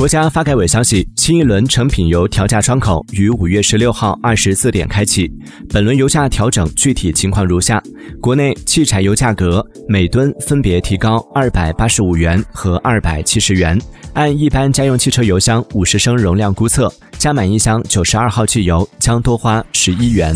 国家发改委消息新一轮成品油调价窗口于五月十六号二十四点开启本轮油价调整具体情况如下国内汽柴油价格每吨分别提高二百八十五元和二百七十元按一般家用汽车油箱五十升容量估测加满一箱九十二号汽油将多花十一元。